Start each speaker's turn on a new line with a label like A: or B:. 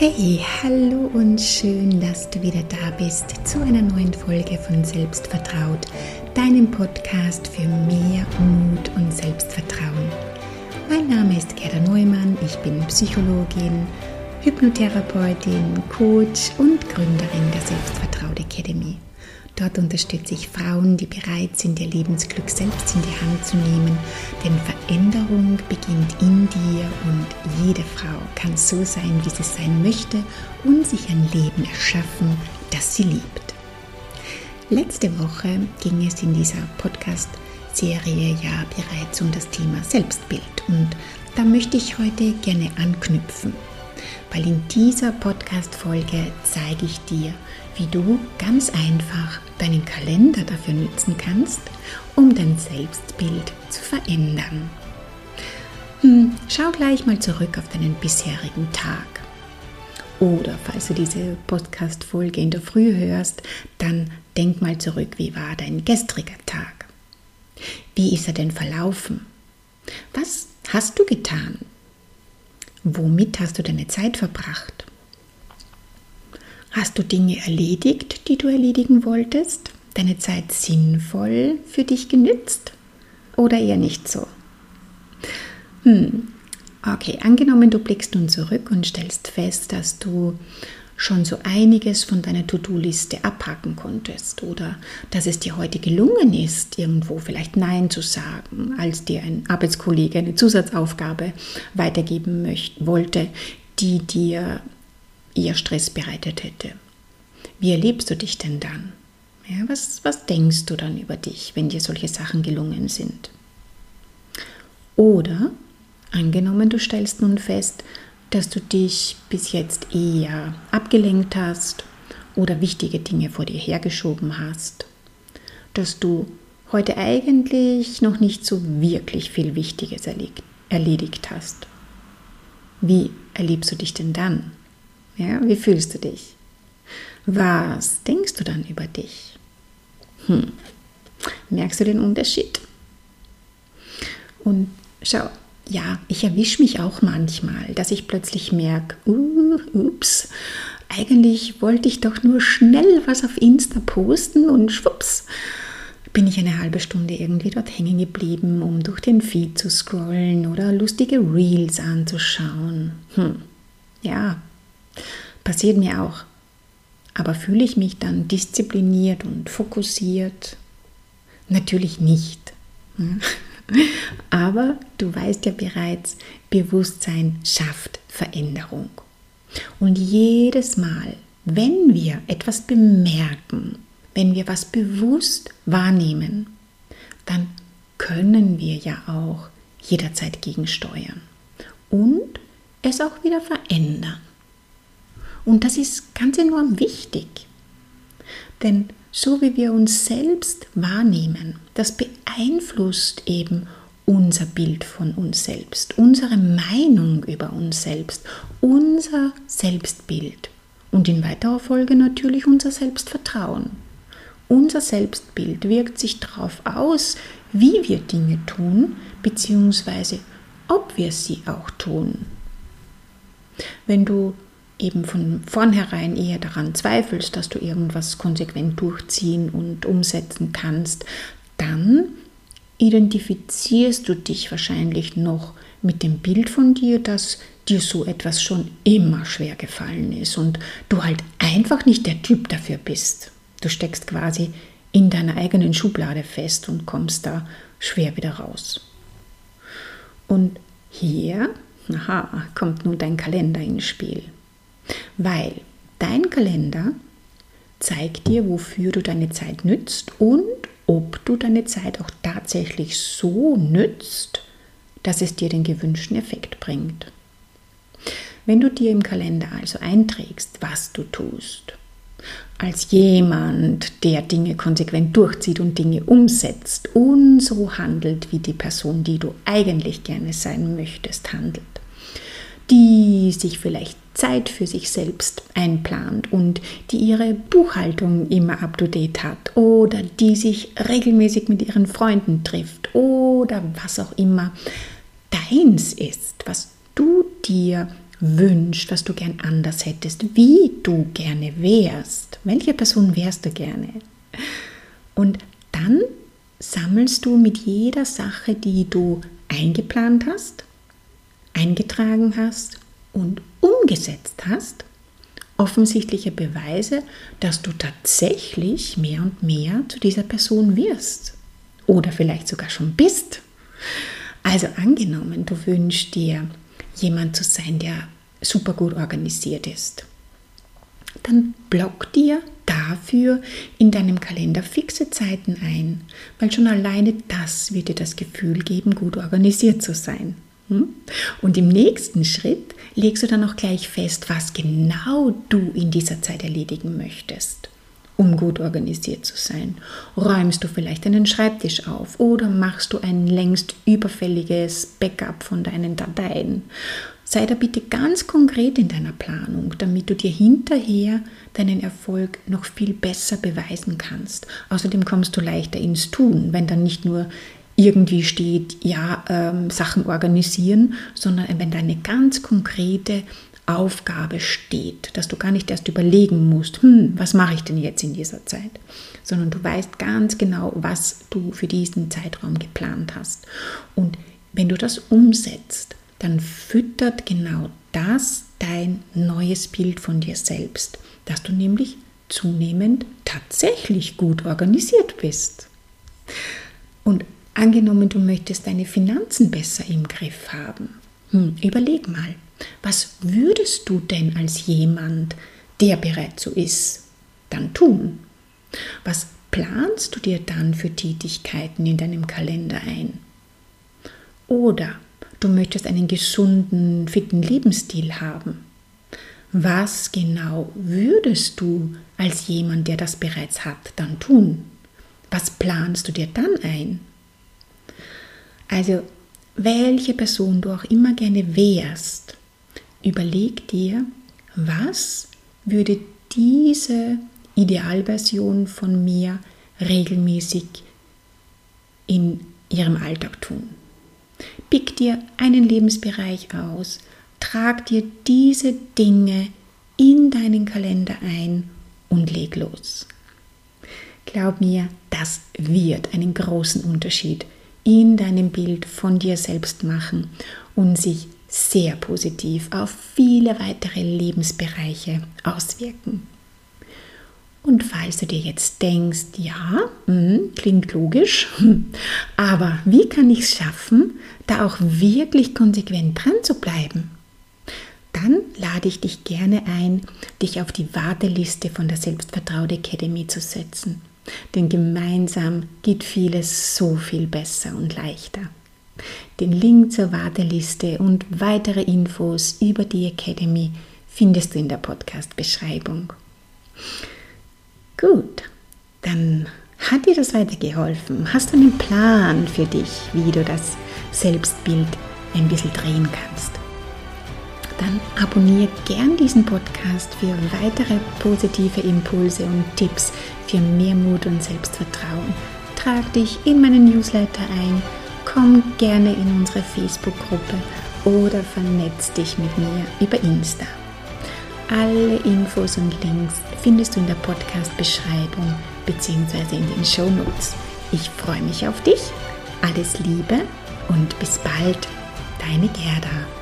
A: Hey, hallo und schön, dass du wieder da bist zu einer neuen Folge von Selbstvertraut, deinem Podcast für mehr Mut und Selbstvertrauen. Mein Name ist Gerda Neumann, ich bin Psychologin, Hypnotherapeutin, Coach und Gründerin der Selbstvertraut Academy. Dort unterstütze ich Frauen, die bereit sind, ihr Lebensglück selbst in die Hand zu nehmen, denn Veränderung beginnt in dir und jede Frau kann so sein, wie sie sein möchte und sich ein Leben erschaffen, das sie liebt. Letzte Woche ging es in dieser Podcast-Serie ja bereits um das Thema Selbstbild und da möchte ich heute gerne anknüpfen weil in dieser Podcast-Folge zeige ich dir, wie du ganz einfach deinen Kalender dafür nutzen kannst, um dein Selbstbild zu verändern. Hm, schau gleich mal zurück auf deinen bisherigen Tag. Oder falls du diese Podcast-Folge in der Früh hörst, dann denk mal zurück, wie war dein gestriger Tag? Wie ist er denn verlaufen? Was hast du getan? Womit hast du deine Zeit verbracht? Hast du Dinge erledigt, die du erledigen wolltest? Deine Zeit sinnvoll für dich genützt? Oder eher nicht so? Hm. Okay, angenommen, du blickst nun zurück und stellst fest, dass du schon so einiges von deiner To-Do-Liste abhaken konntest oder dass es dir heute gelungen ist, irgendwo vielleicht Nein zu sagen, als dir ein Arbeitskollege eine Zusatzaufgabe weitergeben möchte, wollte, die dir eher Stress bereitet hätte. Wie erlebst du dich denn dann? Ja, was, was denkst du dann über dich, wenn dir solche Sachen gelungen sind? Oder, angenommen, du stellst nun fest, dass du dich bis jetzt eher abgelenkt hast oder wichtige Dinge vor dir hergeschoben hast, dass du heute eigentlich noch nicht so wirklich viel Wichtiges erledigt hast. Wie erlebst du dich denn dann? Ja, wie fühlst du dich? Was denkst du dann über dich? Hm. Merkst du den Unterschied? Und schau, ja, ich erwische mich auch manchmal, dass ich plötzlich merke, uh, ups, eigentlich wollte ich doch nur schnell was auf Insta posten und schwupps, bin ich eine halbe Stunde irgendwie dort hängen geblieben, um durch den Feed zu scrollen oder lustige Reels anzuschauen. Hm. Ja, passiert mir auch. Aber fühle ich mich dann diszipliniert und fokussiert? Natürlich nicht. Aber du weißt ja bereits, Bewusstsein schafft Veränderung. Und jedes Mal, wenn wir etwas bemerken, wenn wir was bewusst wahrnehmen, dann können wir ja auch jederzeit gegensteuern und es auch wieder verändern. Und das ist ganz enorm wichtig. Denn so wie wir uns selbst wahrnehmen, das beeinflusst eben unser Bild von uns selbst, unsere Meinung über uns selbst, unser Selbstbild und in weiterer Folge natürlich unser Selbstvertrauen. Unser Selbstbild wirkt sich darauf aus, wie wir Dinge tun, beziehungsweise ob wir sie auch tun. Wenn du eben von vornherein eher daran zweifelst, dass du irgendwas konsequent durchziehen und umsetzen kannst, dann identifizierst du dich wahrscheinlich noch mit dem Bild von dir, dass dir so etwas schon immer schwer gefallen ist und du halt einfach nicht der Typ dafür bist. Du steckst quasi in deiner eigenen Schublade fest und kommst da schwer wieder raus. Und hier, aha, kommt nun dein Kalender ins Spiel. Weil dein Kalender zeigt dir, wofür du deine Zeit nützt und ob du deine Zeit auch tatsächlich so nützt, dass es dir den gewünschten Effekt bringt. Wenn du dir im Kalender also einträgst, was du tust, als jemand, der Dinge konsequent durchzieht und Dinge umsetzt und so handelt, wie die Person, die du eigentlich gerne sein möchtest, handelt, die sich vielleicht Zeit für sich selbst einplant und die ihre Buchhaltung immer up-to-date hat oder die sich regelmäßig mit ihren Freunden trifft oder was auch immer deins ist, was du dir wünscht, was du gern anders hättest, wie du gerne wärst. Welche Person wärst du gerne? Und dann sammelst du mit jeder Sache, die du eingeplant hast, eingetragen hast und umgesetzt hast, offensichtliche Beweise, dass du tatsächlich mehr und mehr zu dieser Person wirst oder vielleicht sogar schon bist. Also angenommen, du wünschst dir jemand zu sein, der super gut organisiert ist. Dann block dir dafür in deinem Kalender fixe Zeiten ein, weil schon alleine das wird dir das Gefühl geben, gut organisiert zu sein. Hm? Und im nächsten Schritt legst du dann auch gleich fest, was genau du in dieser Zeit erledigen möchtest, um gut organisiert zu sein. Räumst du vielleicht einen Schreibtisch auf oder machst du ein längst überfälliges Backup von deinen Dateien? Sei da bitte ganz konkret in deiner Planung, damit du dir hinterher deinen Erfolg noch viel besser beweisen kannst. Außerdem kommst du leichter ins Tun, wenn dann nicht nur irgendwie steht, ja, ähm, Sachen organisieren, sondern wenn da eine ganz konkrete Aufgabe steht, dass du gar nicht erst überlegen musst, hm, was mache ich denn jetzt in dieser Zeit, sondern du weißt ganz genau, was du für diesen Zeitraum geplant hast. Und wenn du das umsetzt, dann füttert genau das dein neues Bild von dir selbst, dass du nämlich zunehmend tatsächlich gut organisiert bist. Und Angenommen, du möchtest deine Finanzen besser im Griff haben. Hm, überleg mal, was würdest du denn als jemand, der bereit so ist, dann tun? Was planst du dir dann für Tätigkeiten in deinem Kalender ein? Oder du möchtest einen gesunden, fitten Lebensstil haben. Was genau würdest du als jemand, der das bereits hat, dann tun? Was planst du dir dann ein? Also, welche Person du auch immer gerne wärst, überleg dir, was würde diese Idealversion von mir regelmäßig in ihrem Alltag tun. Pick dir einen Lebensbereich aus, trag dir diese Dinge in deinen Kalender ein und leg los. Glaub mir, das wird einen großen Unterschied in deinem Bild von dir selbst machen und sich sehr positiv auf viele weitere Lebensbereiche auswirken. Und falls du dir jetzt denkst, ja, mh, klingt logisch, aber wie kann ich es schaffen, da auch wirklich konsequent dran zu bleiben? Dann lade ich dich gerne ein, dich auf die Warteliste von der Selbstvertraute Academy zu setzen. Denn gemeinsam geht vieles so viel besser und leichter. Den Link zur Warteliste und weitere Infos über die Academy findest du in der Podcast-Beschreibung. Gut, dann hat dir das weitergeholfen? Hast du einen Plan für dich, wie du das Selbstbild ein bisschen drehen kannst? Dann abonniere gern diesen Podcast für weitere positive Impulse und Tipps für mehr Mut und Selbstvertrauen. Trag dich in meinen Newsletter ein, komm gerne in unsere Facebook-Gruppe oder vernetz dich mit mir über Insta. Alle Infos und Links findest du in der Podcast-Beschreibung bzw. in den Show Notes. Ich freue mich auf dich. Alles Liebe und bis bald, deine Gerda.